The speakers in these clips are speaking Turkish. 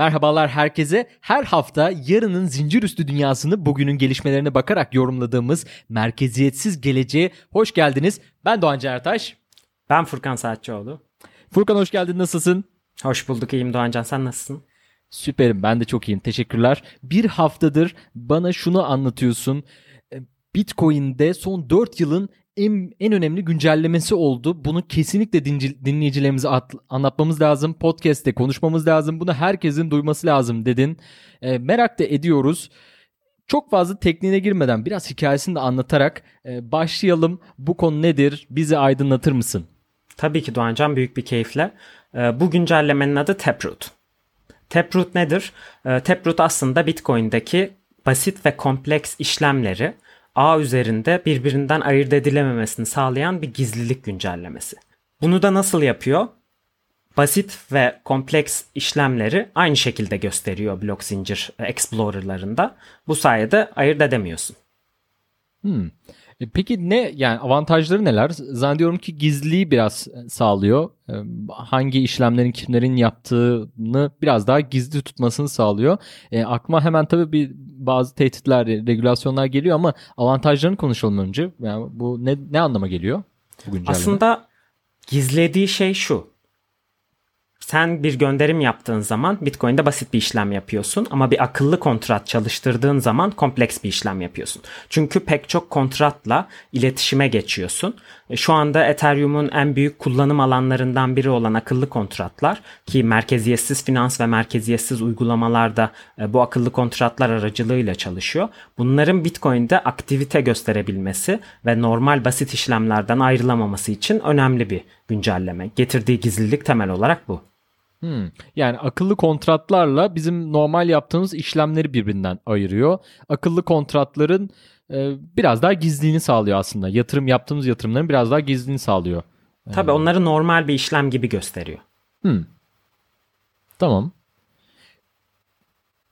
Merhabalar herkese. Her hafta yarının zincir üstü dünyasını bugünün gelişmelerine bakarak yorumladığımız merkeziyetsiz geleceğe hoş geldiniz. Ben Doğan Ertaş. Ben Furkan Saatçıoğlu. Furkan hoş geldin. Nasılsın? Hoş bulduk. iyiyim Doğancan. Sen nasılsın? Süperim. Ben de çok iyiyim. Teşekkürler. Bir haftadır bana şunu anlatıyorsun. Bitcoin'de son 4 yılın en, en önemli güncellemesi oldu. Bunu kesinlikle dinleyicilerimize at, anlatmamız lazım. Podcast'te konuşmamız lazım. Bunu herkesin duyması lazım dedin. E, merak da ediyoruz. Çok fazla tekniğine girmeden biraz hikayesini de anlatarak e, başlayalım. Bu konu nedir? Bizi aydınlatır mısın? Tabii ki Doğancan büyük bir keyifle. E, bu güncellemenin adı Taproot. Taproot nedir? E, Taproot aslında Bitcoin'deki basit ve kompleks işlemleri ağ üzerinde birbirinden ayırt edilememesini sağlayan bir gizlilik güncellemesi. Bunu da nasıl yapıyor? Basit ve kompleks işlemleri aynı şekilde gösteriyor blok zincir explorer'larında. Bu sayede ayırt edemiyorsun. Hmm. E, peki ne yani avantajları neler? Zannediyorum ki gizliliği biraz e, sağlıyor. E, hangi işlemlerin kimlerin yaptığını biraz daha gizli tutmasını sağlıyor. E, aklıma hemen tabii bir bazı tehditler, regülasyonlar geliyor ama avantajlarını konuşalım önce. Yani bu ne ne anlama geliyor? Bu Aslında gizlediği şey şu sen bir gönderim yaptığın zaman Bitcoin'de basit bir işlem yapıyorsun ama bir akıllı kontrat çalıştırdığın zaman kompleks bir işlem yapıyorsun. Çünkü pek çok kontratla iletişime geçiyorsun. E, şu anda Ethereum'un en büyük kullanım alanlarından biri olan akıllı kontratlar ki merkeziyetsiz finans ve merkeziyetsiz uygulamalarda e, bu akıllı kontratlar aracılığıyla çalışıyor. Bunların Bitcoin'de aktivite gösterebilmesi ve normal basit işlemlerden ayrılamaması için önemli bir güncelleme. Getirdiği gizlilik temel olarak bu. Hmm. Yani akıllı kontratlarla bizim normal yaptığımız işlemleri birbirinden ayırıyor. Akıllı kontratların e, biraz daha gizliliğini sağlıyor aslında. Yatırım yaptığımız yatırımların biraz daha gizliliğini sağlıyor. Tabii ee, onları normal bir işlem gibi gösteriyor. Hmm. Tamam.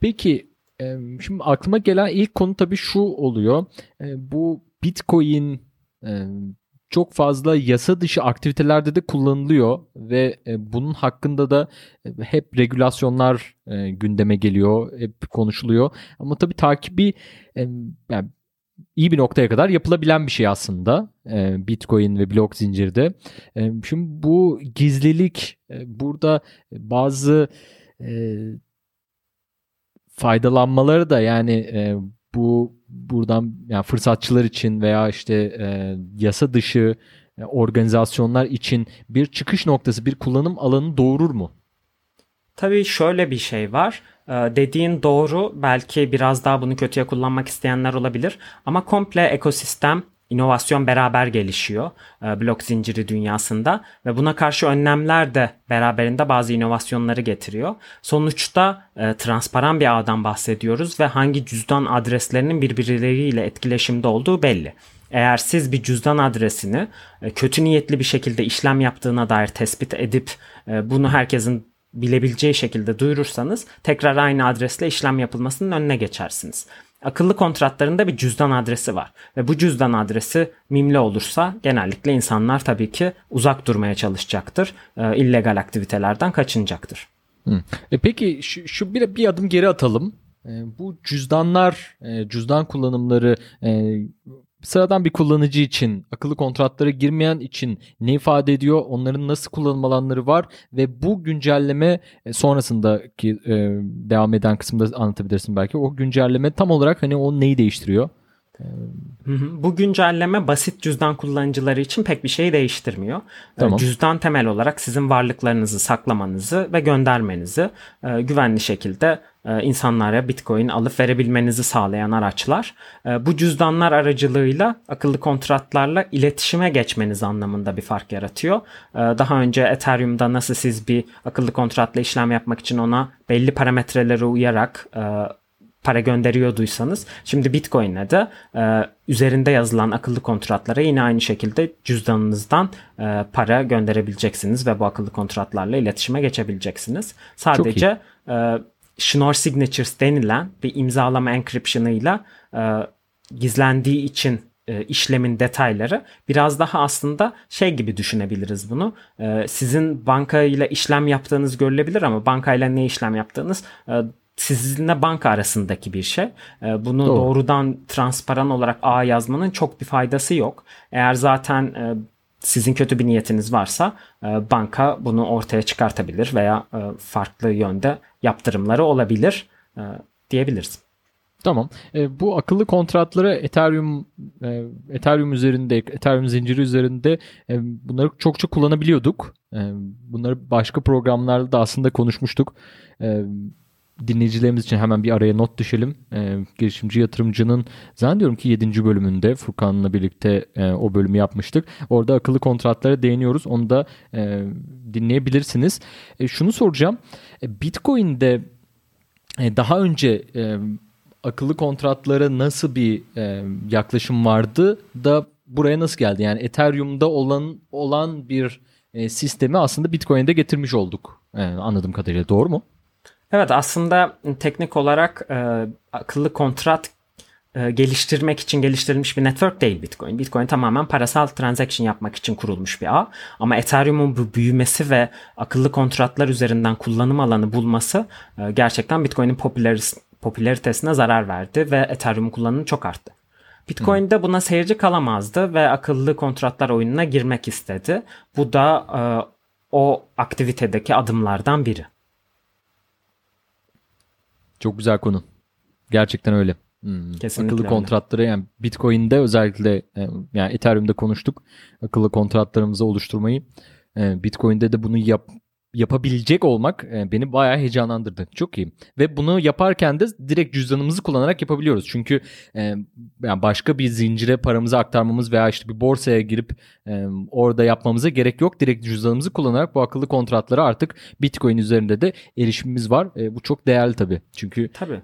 Peki e, şimdi aklıma gelen ilk konu tabii şu oluyor. E, bu Bitcoin e, çok fazla yasa dışı aktivitelerde de kullanılıyor ve e, bunun hakkında da e, hep regülasyonlar e, gündeme geliyor, hep konuşuluyor. Ama tabii takibi yani iyi bir noktaya kadar yapılabilen bir şey aslında Bitcoin ve blok zincirde. Şimdi bu gizlilik burada bazı faydalanmaları da yani bu buradan yani fırsatçılar için veya işte e, yasa dışı e, organizasyonlar için bir çıkış noktası, bir kullanım alanı doğurur mu? Tabii şöyle bir şey var. Ee, dediğin doğru. Belki biraz daha bunu kötüye kullanmak isteyenler olabilir. Ama komple ekosistem inovasyon beraber gelişiyor e, blok zinciri dünyasında ve buna karşı önlemler de beraberinde bazı inovasyonları getiriyor. Sonuçta e, transparan bir ağdan bahsediyoruz ve hangi cüzdan adreslerinin birbirleriyle etkileşimde olduğu belli. Eğer siz bir cüzdan adresini e, kötü niyetli bir şekilde işlem yaptığına dair tespit edip bunu herkesin bilebileceği şekilde duyurursanız tekrar aynı adresle işlem yapılmasının önüne geçersiniz. Akıllı kontratlarında bir cüzdan adresi var ve bu cüzdan adresi mimli olursa genellikle insanlar tabii ki uzak durmaya çalışacaktır. E, illegal aktivitelerden kaçınacaktır. Hı. E peki şu, şu bir, bir adım geri atalım. E, bu cüzdanlar, e, cüzdan kullanımları e, sıradan bir kullanıcı için, akıllı kontratlara girmeyen için ne ifade ediyor? Onların nasıl kullanım alanları var ve bu güncelleme e, sonrasındaki e, devam eden kısımda anlatabilirsin belki. O güncelleme tam olarak hani o neyi değiştiriyor? Bu güncelleme basit cüzdan kullanıcıları için pek bir şey değiştirmiyor. Ee, Tamam. Cüzdan temel olarak sizin varlıklarınızı saklamanızı ve göndermenizi e, güvenli şekilde e, insanlara Bitcoin alıp verebilmenizi sağlayan araçlar. E, Bu cüzdanlar aracılığıyla akıllı kontratlarla iletişime geçmeniz anlamında bir fark yaratıyor. Daha önce Ethereum'da nasıl siz bir akıllı kontratla işlem yapmak için ona belli parametrelere uyarak para gönderiyorduysanız şimdi Bitcoin'le de e, üzerinde yazılan akıllı kontratlara yine aynı şekilde cüzdanınızdan e, para gönderebileceksiniz ve bu akıllı kontratlarla iletişime geçebileceksiniz. Sadece e, Schnorr Signatures denilen bir imzalama encryption'ıyla e, gizlendiği için e, işlemin detayları biraz daha aslında şey gibi düşünebiliriz bunu. E, sizin bankayla işlem yaptığınız görülebilir ama bankayla ne işlem yaptığınız e, sizinle banka arasındaki bir şey. E, Bunu Doğru. doğrudan transparan olarak ağ yazmanın çok bir faydası yok. Eğer zaten e, sizin kötü bir niyetiniz varsa e, banka bunu ortaya çıkartabilir veya e, farklı yönde yaptırımları olabilir e, diyebiliriz. Tamam. E, bu akıllı kontratları Ethereum e, Ethereum üzerinde, Ethereum zinciri üzerinde e, bunları çokça kullanabiliyorduk. E, bunları başka programlarda da aslında konuşmuştuk. E, dinleyicilerimiz için hemen bir araya not düşelim. E, girişimci yatırımcının zannediyorum ki 7. bölümünde Furkan'la birlikte e, o bölümü yapmıştık. Orada akıllı kontratlara değiniyoruz. Onu da e, dinleyebilirsiniz. E, şunu soracağım. E, Bitcoin'de e, daha önce e, akıllı kontratlara nasıl bir e, yaklaşım vardı da buraya nasıl geldi? Yani Ethereum'da olan olan bir e, sistemi aslında Bitcoin'de getirmiş olduk. E, anladığım kadarıyla doğru mu? Evet aslında teknik olarak e, akıllı kontrat e, geliştirmek için geliştirilmiş bir network değil Bitcoin. Bitcoin tamamen parasal transaction yapmak için kurulmuş bir ağ. Ama Ethereum'un bu büyümesi ve akıllı kontratlar üzerinden kullanım alanı bulması e, gerçekten Bitcoin'in popülaris- popülaritesine zarar verdi ve Ethereum kullanımı çok arttı. Bitcoin de buna seyirci kalamazdı ve akıllı kontratlar oyununa girmek istedi. Bu da e, o aktivitedeki adımlardan biri. Çok güzel konu. Gerçekten öyle. Hmm. Kesinlikle akıllı öyle. kontratları yani Bitcoin'de özellikle e, yani Ethereum'da konuştuk. Akıllı kontratlarımızı oluşturmayı. E, Bitcoin'de de bunu yap yapabilecek olmak e, beni bayağı heyecanlandırdı. Çok iyi. Ve bunu yaparken de direkt cüzdanımızı kullanarak yapabiliyoruz. Çünkü e, yani başka bir zincire paramızı aktarmamız veya işte bir borsaya girip e, orada yapmamıza gerek yok. Direkt cüzdanımızı kullanarak bu akıllı kontratlara artık Bitcoin üzerinde de erişimimiz var. Bu çok değerli tabii. Çünkü Tabii.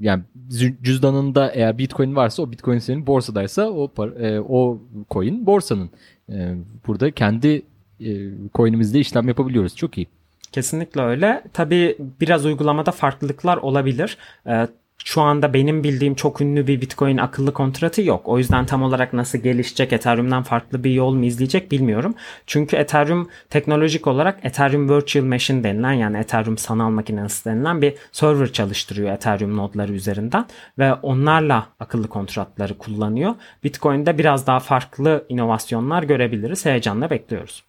yani cü- cüzdanında eğer Bitcoin varsa o Bitcoin senin borsadaysa o par- e, o coin borsanın. Burada kendi coin'imizde işlem yapabiliyoruz. Çok iyi. Kesinlikle öyle. Tabii biraz uygulamada farklılıklar olabilir. Ee, şu anda benim bildiğim çok ünlü bir Bitcoin akıllı kontratı yok. O yüzden tam olarak nasıl gelişecek, Ethereum'dan farklı bir yol mu izleyecek bilmiyorum. Çünkü Ethereum teknolojik olarak Ethereum Virtual Machine denilen yani Ethereum sanal makinesi denilen bir server çalıştırıyor Ethereum nodları üzerinden ve onlarla akıllı kontratları kullanıyor. Bitcoin'de biraz daha farklı inovasyonlar görebiliriz. Heyecanla bekliyoruz.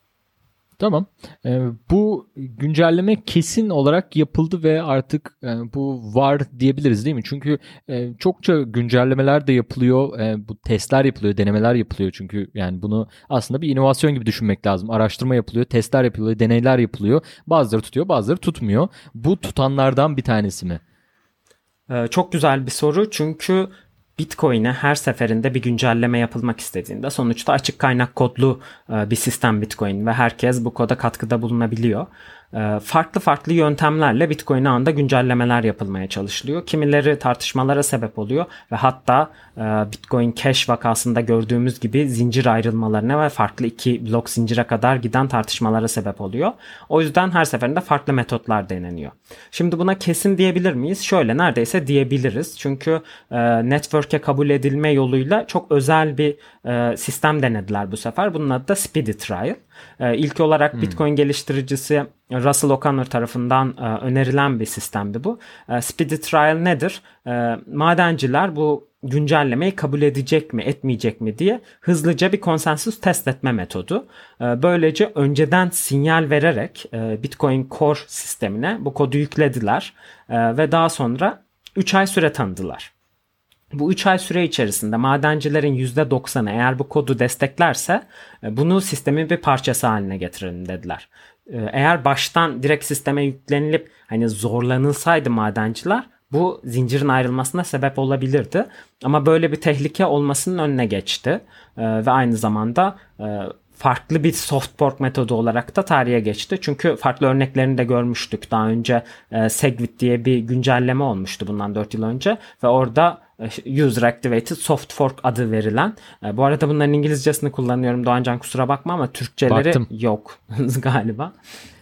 Tamam. Ee, bu güncelleme kesin olarak yapıldı ve artık e, bu var diyebiliriz değil mi? Çünkü e, çokça güncellemeler de yapılıyor. E, bu testler yapılıyor, denemeler yapılıyor. Çünkü yani bunu aslında bir inovasyon gibi düşünmek lazım. Araştırma yapılıyor, testler yapılıyor, deneyler yapılıyor. Bazıları tutuyor, bazıları tutmuyor. Bu tutanlardan bir tanesi mi? Ee, Çok güzel bir soru çünkü Bitcoin'e her seferinde bir güncelleme yapılmak istediğinde sonuçta açık kaynak kodlu e, bir sistem Bitcoin ve herkes bu koda katkıda bulunabiliyor. E, Farklı farklı yöntemlerle Bitcoin'e anda güncellemeler yapılmaya çalışılıyor. Kimileri tartışmalara sebep oluyor ve hatta e, Bitcoin Cash vakasında gördüğümüz gibi zincir ayrılmalarına ve farklı iki blok zincire kadar giden tartışmalara sebep oluyor. O yüzden her seferinde farklı metotlar deneniyor. Şimdi buna kesin diyebilir miyiz? Şöyle neredeyse diyebiliriz. Çünkü e, network'e kabul edilme yoluyla çok özel bir e, sistem denediler bu sefer. Bunun adı da Speedy Trial. E, ilk olarak Bitcoin geliştiricisi Russell O'Connor tarafından e, önerilen bir sistemdi bu. E, Speedy Trial nedir? E, madenciler bu güncellemeyi kabul edecek mi etmeyecek mi diye hızlıca bir konsensus test etme metodu. Böylece önceden sinyal vererek Bitcoin Core sistemine bu kodu yüklediler ve daha sonra 3 ay süre tanıdılar. Bu 3 ay süre içerisinde madencilerin %90'ı eğer bu kodu desteklerse e, bunu sistemin bir parçası haline getirelim dediler. E, eğer baştan direkt sisteme yüklenilip hani zorlanılsaydı madenciler bu zincirin ayrılmasına sebep olabilirdi. Ama böyle bir tehlike olmasının önüne geçti. E, ve aynı zamanda farklı bir soft fork metodu olarak da tarihe geçti. Çünkü farklı örneklerini de görmüştük. Daha önce e, Segwit diye bir güncelleme olmuştu bundan 4 yıl önce ve orada e, User Activated Soft Fork adı verilen. E, bu arada bunların İngilizcesini kullanıyorum Doğancan kusura bakma ama Türkçeleri Baktım. yok galiba.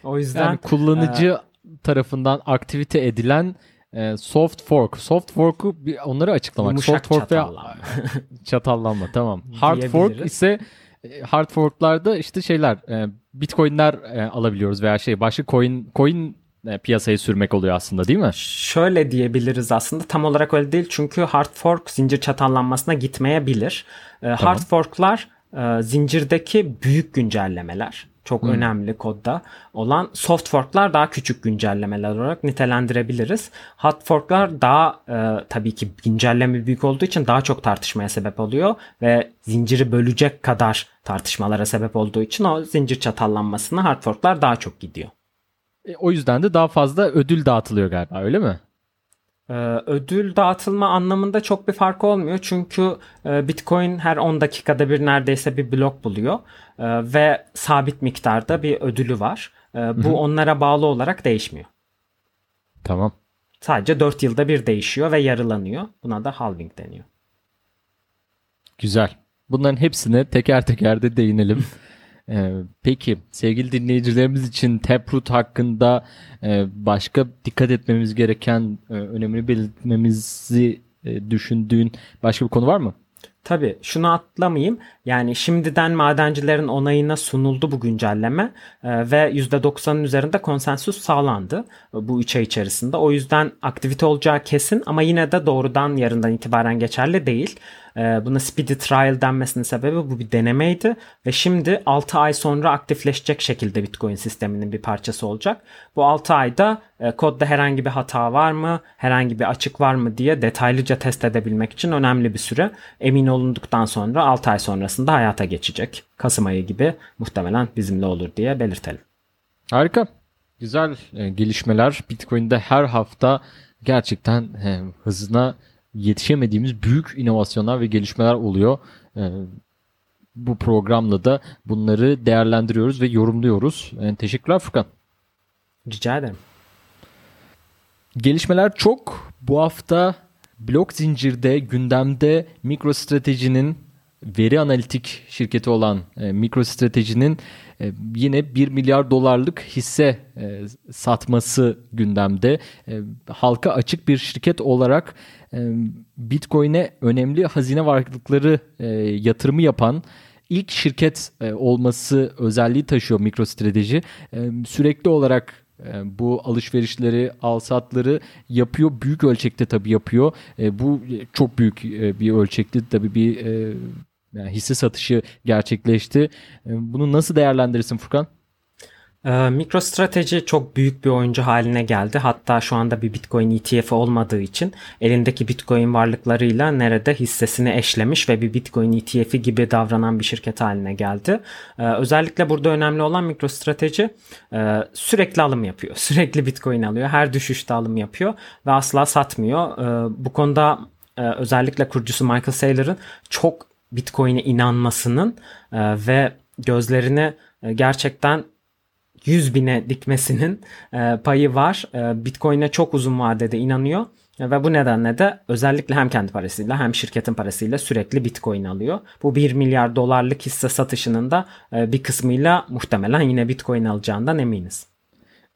O yüzden yani kullanıcı e, tarafından aktivite edilen e, soft fork. Soft fork'u onları açıklamak. Soft fork çatallanma. ve çatallanma tamam. Hard fork ise hard fork'larda işte şeyler e, bitcoin'ler e, alabiliyoruz veya şey başka coin coin piyasaya sürmek oluyor aslında değil mi? Şöyle diyebiliriz aslında tam olarak öyle değil çünkü hard fork zincir çatallanmasına gitmeyebilir. Tamam. Hard fork'lar zincirdeki büyük güncellemeler çok hmm. önemli kodda olan soft fork'lar daha küçük güncellemeler olarak nitelendirebiliriz. Hot fork'lar daha e, tabii ki güncelleme büyük olduğu için daha çok tartışmaya sebep oluyor ve zinciri bölecek kadar tartışmalara sebep olduğu için o zincir çatallanmasına hard fork'lar daha çok gidiyor. E, o yüzden de daha fazla ödül dağıtılıyor galiba öyle mi? Ee, ödül dağıtılma anlamında çok bir fark olmuyor. Çünkü e, Bitcoin her 10 dakikada bir neredeyse bir blok buluyor. E, ve sabit miktarda bir ödülü var. E, bu Hı-hı. onlara bağlı olarak değişmiyor. Tamam. Sadece 4 yılda bir değişiyor ve yarılanıyor. Buna da halving deniyor. Güzel. Bunların hepsine teker teker de değinelim. Ee, peki sevgili dinleyicilerimiz için Taproot hakkında e, başka dikkat etmemiz gereken e, önemli belirtmemizi e, düşündüğün başka bir konu var mı? Tabii şunu atlamayayım. Yani şimdiden madencilerin onayına sunuldu bu güncelleme e, ve %90'ın üzerinde konsensus sağlandı bu 3 ay içerisinde. O yüzden aktivite olacağı kesin ama yine de doğrudan yarından itibaren geçerli değil. Ee, buna speedy trial denmesinin sebebi bu bir denemeydi ve şimdi 6 ay sonra aktifleşecek şekilde Bitcoin sisteminin bir parçası olacak. Bu 6 ayda e, kodda herhangi bir hata var mı, herhangi bir açık var mı diye detaylıca test edebilmek için önemli bir süre. Emin olunduktan sonra 6 ay sonrasında hayata geçecek. Kasım ayı gibi muhtemelen bizimle olur diye belirtelim. Harika. Güzel e, gelişmeler. Bitcoin'de her hafta gerçekten e, hızına yetişemediğimiz büyük inovasyonlar ve gelişmeler oluyor. Ee, bu programla da bunları değerlendiriyoruz ve yorumluyoruz. Yani teşekkürler Furkan. Rica ederim. Gelişmeler çok. Bu hafta blok zincirde gündemde MicroStrategy'nin veri analitik şirketi olan e, MicroStrategy'nin e, yine 1 milyar dolarlık hisse e, satması gündemde. E, halka açık bir şirket olarak Bitcoin'e önemli hazine varlıkları yatırımı yapan ilk şirket olması özelliği taşıyor MicroStrateji. E, sürekli olarak bu alışverişleri, alsatları yapıyor. Büyük ölçekte tabii yapıyor. Bu çok büyük bir ölçekte tabii bir yani hisse satışı gerçekleşti. E, bunu nasıl değerlendirirsin Furkan? Ee, MicroStrategy çok büyük bir oyuncu haline geldi. Hatta şu anda bir Bitcoin ETF olmadığı için elindeki Bitcoin varlıklarıyla nerede hissesini eşlemiş ve bir Bitcoin ETF'i gibi davranan bir şirket haline geldi. Ee, özellikle burada önemli olan MicroStrategy e, sürekli alım yapıyor. Sürekli Bitcoin alıyor. Her düşüşte alım yapıyor ve asla satmıyor. Bu konuda e, özellikle kurucusu Michael Saylor'ın çok Bitcoin'e inanmasının e, ve gözlerini gerçekten 100 bine dikmesinin e, payı var. E, Bitcoin'e çok uzun vadede inanıyor. Ve bu nedenle de özellikle hem kendi parasıyla hem şirketin parasıyla sürekli Bitcoin alıyor. Bu 1 milyar dolarlık hisse satışının da e, bir kısmıyla muhtemelen yine Bitcoin alacağından eminiz.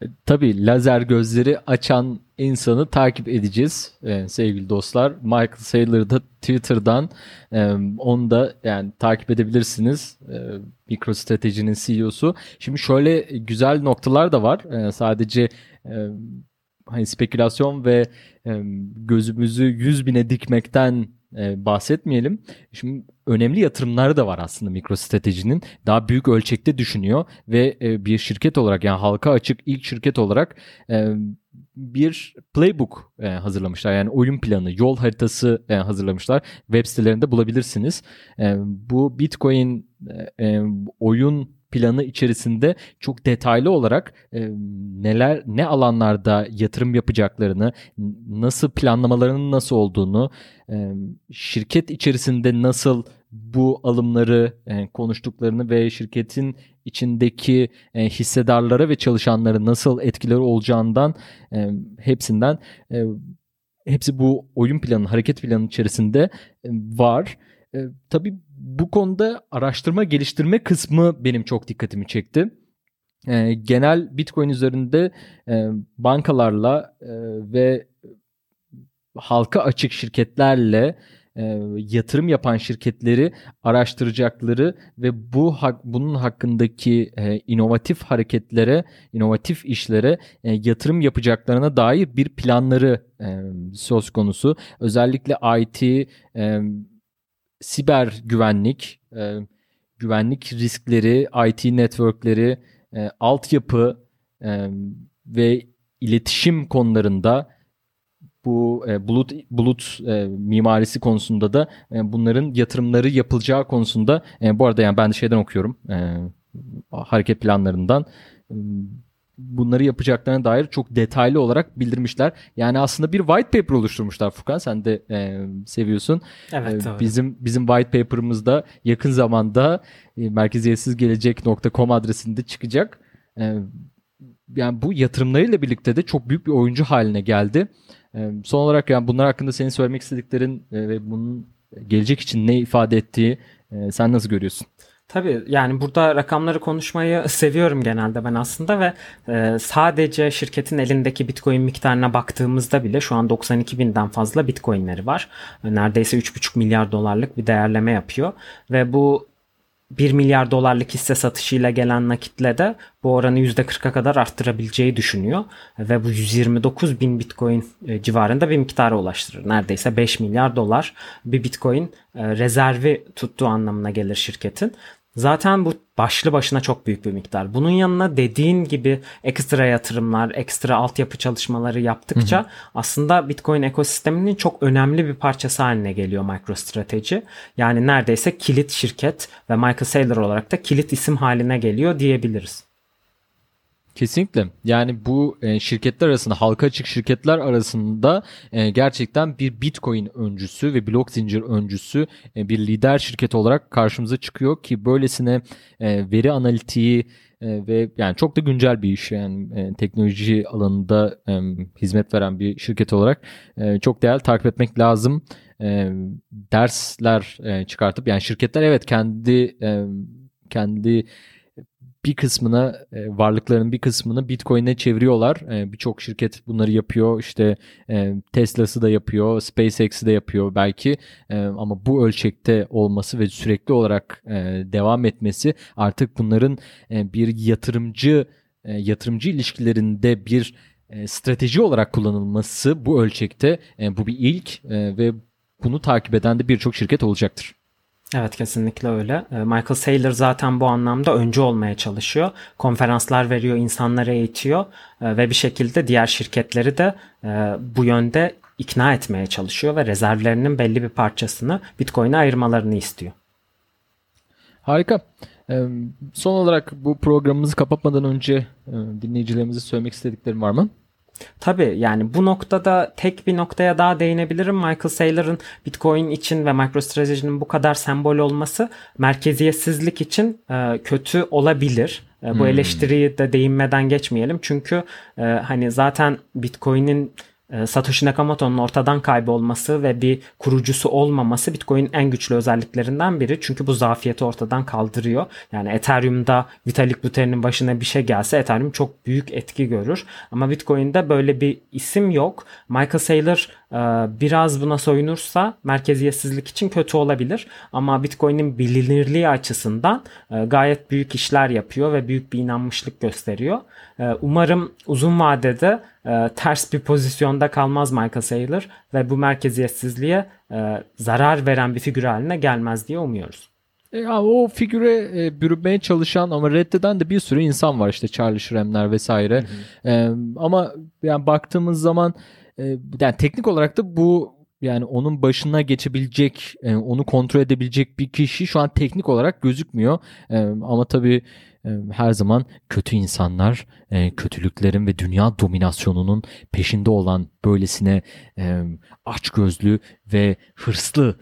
E, tabii lazer gözleri açan insanı takip edeceğiz e, sevgili dostlar. Michael Saylor'ı da Twitter'dan e, onu da yani takip edebilirsiniz. E, MicroStrategy'nin CEO'su. Şimdi şöyle güzel noktalar da var. E, sadece e, hani spekülasyon ve e, gözümüzü 100 bine dikmekten e, bahsetmeyelim. Şimdi önemli yatırımları da var aslında MicroStrategy'nin. Daha büyük ölçekte düşünüyor ve e, bir şirket olarak yani halka açık ilk şirket olarak e, bir playbook e, hazırlamışlar. Yani oyun planı, yol haritası e, hazırlamışlar. Web sitelerinde bulabilirsiniz. E, bu Bitcoin oyun planı içerisinde çok detaylı olarak e, neler ne alanlarda yatırım yapacaklarını, nasıl planlamalarının nasıl olduğunu, e, şirket içerisinde nasıl bu alımları e, konuştuklarını ve şirketin içindeki e, hissedarlara ve çalışanlara nasıl etkileri olacağından e, hepsinden hepsi bu oyun planı, hareket planı içerisinde var. E, tabii bu konuda araştırma geliştirme kısmı benim çok dikkatimi çekti. Genel Bitcoin üzerinde bankalarla ve halka açık şirketlerle e, yatırım yapan şirketleri araştıracakları ve bu bunun hakkındaki e, inovatif hareketlere, inovatif işlere e, yatırım yapacaklarına dair bir planları e, söz konusu. Özellikle IT, e, siber güvenlik, e, güvenlik riskleri, IT networkleri, e, altyapı e, ve iletişim konularında bu e, bulut bulut e, mimarisi konusunda da e, bunların yatırımları yapılacağı konusunda e, bu arada yani ben de şeyden okuyorum e, hareket planlarından e, bunları yapacaklarına dair çok detaylı olarak bildirmişler. Yani aslında bir white paper oluşturmuşlar Furkan sen de e, seviyorsun. Evet, e, bizim bizim white paper'ımızda yakın zamanda e, merkeziyetsizgelecek.com adresinde çıkacak. E, yani bu yatırımlarıyla birlikte de çok büyük bir oyuncu haline geldi. Son olarak yani bunlar hakkında senin söylemek istediklerin ve bunun gelecek için ne ifade ettiği sen nasıl görüyorsun? Tabii yani burada rakamları konuşmayı seviyorum genelde ben aslında ve sadece şirketin elindeki bitcoin miktarına baktığımızda bile şu an 92 binden fazla bitcoinleri var. Neredeyse 3,5 milyar dolarlık bir değerleme yapıyor ve bu 1 milyar dolarlık hisse satışıyla gelen nakitle de bu oranı %40'a kadar arttırabileceği düşünüyor. Ve bu 129 bin bitcoin e, civarında bir miktara ulaştırır. Neredeyse 5 milyar dolar bir bitcoin e, rezervi tuttuğu anlamına gelir şirketin. Zaten bu başlı başına çok büyük bir miktar. Bunun yanına dediğin gibi ekstra yatırımlar, ekstra altyapı çalışmaları yaptıkça hı hı. aslında Bitcoin ekosisteminin çok önemli bir parçası haline geliyor MicroStrategy. Yani neredeyse kilit şirket ve Michael Saylor olarak da kilit isim haline geliyor diyebiliriz. Kesinlikle. Yani bu e, şirketler arasında, halka açık şirketler arasında e, gerçekten bir Bitcoin öncüsü ve blok zincir öncüsü e, bir lider şirket olarak karşımıza çıkıyor ki böylesine veri analitiği ve yani çok da güncel bir iş yani e, teknoloji alanında hizmet veren bir şirket olarak çok değerli takip etmek lazım. Dersler çıkartıp yani şirketler evet kendi kendi bir kısmına e, varlıklarının bir kısmını Bitcoin'e çeviriyorlar. E, Birçok şirket bunları yapıyor. İşte e, Tesla'sı da yapıyor, SpaceX'i de yapıyor belki. E, ama bu ölçekte olması ve sürekli olarak e, devam etmesi artık bunların bir yatırımcı yatırımcı ilişkilerinde bir strateji olarak kullanılması bu ölçekte bu bir ilk ve bunu takip eden de birçok şirket olacaktır. Evet kesinlikle öyle. Ee, Michael Saylor zaten bu anlamda öncü olmaya çalışıyor. Konferanslar veriyor, insanları eğitiyor ee, ve bir şekilde diğer şirketleri de e, bu yönde ikna etmeye çalışıyor ve rezervlerinin belli bir parçasını Bitcoin'e ayırmalarını istiyor. Harika. Ee, son olarak bu programımızı kapatmadan önce e, dinleyicilerimize söylemek istediklerim var mı? Tabii yani bu noktada tek bir noktaya daha değinebilirim. Michael Saylor'ın Bitcoin için ve MicroStrategy'nin bu kadar sembol olması merkeziyetsizlik için e, kötü olabilir. E, bu hmm. eleştiriyi de değinmeden geçmeyelim. Çünkü e, hani zaten Bitcoin'in Satoshi Nakamoto'nun ortadan kaybolması ve bir kurucusu olmaması Bitcoin'in en güçlü özelliklerinden biri. Çünkü bu zafiyeti ortadan kaldırıyor. Yani Ethereum'da Vitalik Buterin'in başına bir şey gelse Ethereum çok büyük etki görür. Ama Bitcoin'de böyle bir isim yok. Michael Saylor biraz buna soyunursa merkeziyetsizlik için kötü olabilir. Ama Bitcoin'in bilinirliği açısından e, gayet büyük işler yapıyor ve büyük bir inanmışlık gösteriyor. E, umarım uzun vadede e, ters bir pozisyonda kalmaz Michael Saylor ve bu merkeziyetsizliğe zarar veren bir figür haline gelmez diye umuyoruz. E, o figüre e, bürünmeye çalışan ama reddeden de bir sürü insan var işte Charlie Schremler vesaire. E, ama yani baktığımız zaman yani teknik olarak da bu yani onun başına geçebilecek, onu kontrol edebilecek bir kişi şu an teknik olarak gözükmüyor. Ama tabii her zaman kötü insanlar, kötülüklerin ve dünya dominasyonunun peşinde olan böylesine açgözlü ve hırslı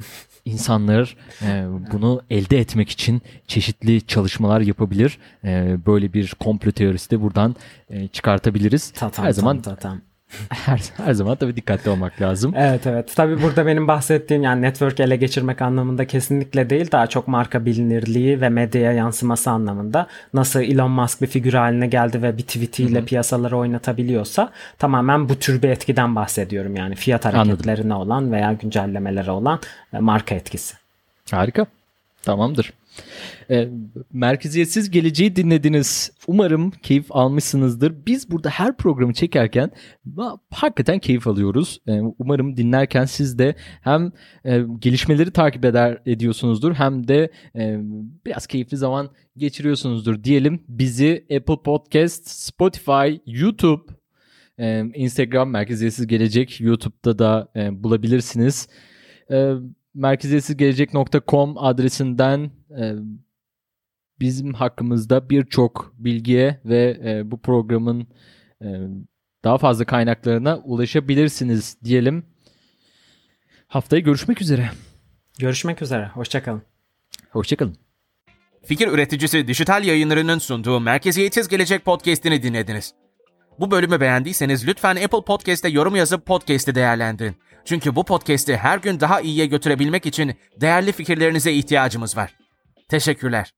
insanlar e, bunu elde etmek için çeşitli çalışmalar yapabilir. E, böyle bir komplo teorisi de buradan e, çıkartabiliriz. Tatam, her zaman tam, tatam. her, her zaman tabii dikkatli olmak lazım. Evet evet. Tabii burada benim bahsettiğim yani network ele geçirmek anlamında kesinlikle değil. Daha çok marka bilinirliği ve medyaya yansıması anlamında. Nasıl Elon Musk bir figür haline geldi ve bir tweetiyle piyasaları oynatabiliyorsa tamamen bu tür bir etkiden bahsediyorum. Yani fiyat hareketlerine Anladım. olan veya güncellemelere olan e, marka etkisi. Harika. Tamamdır. E, merkeziyetsiz geleceği dinlediniz. Umarım keyif almışsınızdır. Biz burada her programı çekerken hakikaten keyif alıyoruz. E, umarım dinlerken siz de hem e, gelişmeleri takip eder ediyorsunuzdur hem de e, biraz keyifli zaman geçiriyorsunuzdur diyelim. Bizi Apple Podcast, Spotify, YouTube, e, Instagram merkeziyetsiz gelecek YouTube'da da e, bulabilirsiniz. E, merkeziyetsizgelecek.com adresinden e, bizim hakkımızda birçok bilgiye ve e, bu programın e, daha fazla kaynaklarına ulaşabilirsiniz diyelim. Haftaya görüşmek üzere. Görüşmek üzere. Hoşçakalın. Hoşçakalın. Fikir üreticisi Dijital Yayınları'nın sunduğu Merkeziyetsiz Gelecek podcast'ini dinlediniz. Bu bölümü beğendiyseniz lütfen Apple Podcast'te yorum yazıp podcast'i değerlendirin. Çünkü bu podcast'i her gün daha iyiye götürebilmek için değerli fikirlerinize ihtiyacımız var. Teşekkürler.